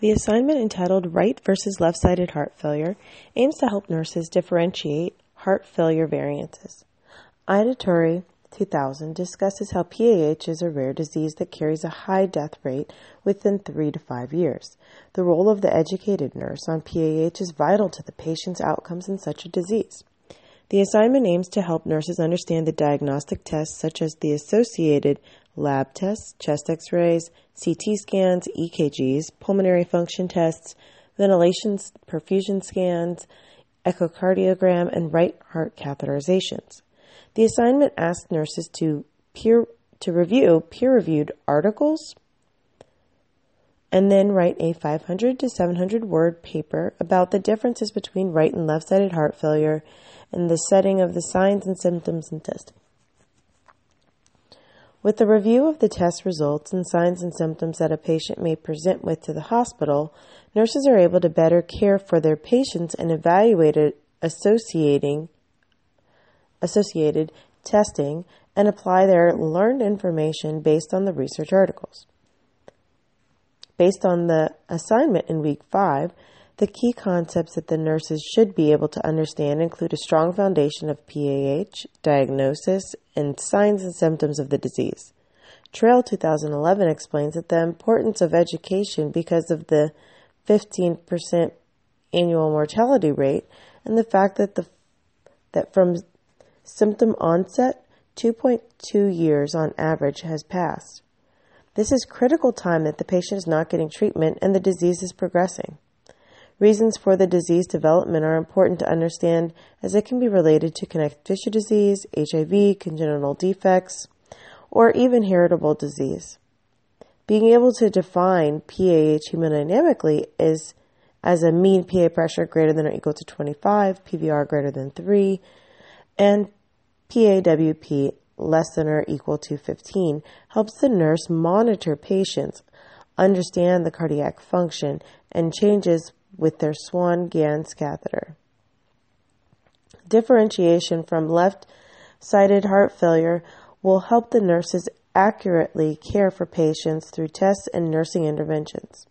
The assignment entitled Right versus Left Sided Heart Failure aims to help nurses differentiate heart failure variances. Ida Turri, 2000, discusses how PAH is a rare disease that carries a high death rate within three to five years. The role of the educated nurse on PAH is vital to the patient's outcomes in such a disease. The assignment aims to help nurses understand the diagnostic tests such as the associated lab tests, chest x rays, CT scans, EKGs, pulmonary function tests, ventilation perfusion scans, echocardiogram, and right heart catheterizations. The assignment asks nurses to peer to review peer-reviewed articles and then write a 500 to 700 word paper about the differences between right and left-sided heart failure and the setting of the signs and symptoms and testing. With the review of the test results and signs and symptoms that a patient may present with to the hospital, nurses are able to better care for their patients and evaluate associating associated testing and apply their learned information based on the research articles. Based on the assignment in week 5, the key concepts that the nurses should be able to understand include a strong foundation of PAH, diagnosis, and signs and symptoms of the disease. Trail 2011 explains that the importance of education because of the 15% annual mortality rate and the fact that the that from symptom onset 2.2 years on average has passed. This is critical time that the patient is not getting treatment and the disease is progressing. Reasons for the disease development are important to understand as it can be related to connective tissue disease, HIV, congenital defects, or even heritable disease. Being able to define PAH hemodynamically is as a mean PA pressure greater than or equal to 25, PVR greater than 3, and PAWP less than or equal to 15 helps the nurse monitor patients, understand the cardiac function, and changes with their Swan Ganz catheter. Differentiation from left sided heart failure will help the nurses accurately care for patients through tests and nursing interventions.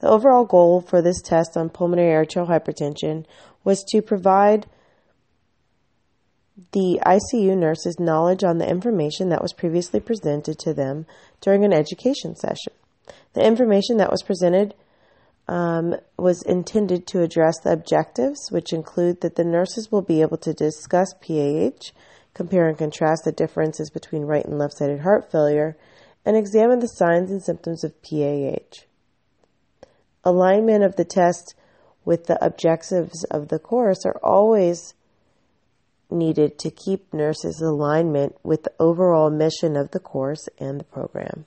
The overall goal for this test on pulmonary arterial hypertension was to provide the ICU nurses knowledge on the information that was previously presented to them during an education session. The information that was presented um, was intended to address the objectives, which include that the nurses will be able to discuss PAH, compare and contrast the differences between right and left sided heart failure, and examine the signs and symptoms of PAH. Alignment of the test with the objectives of the course are always needed to keep nurses' alignment with the overall mission of the course and the program.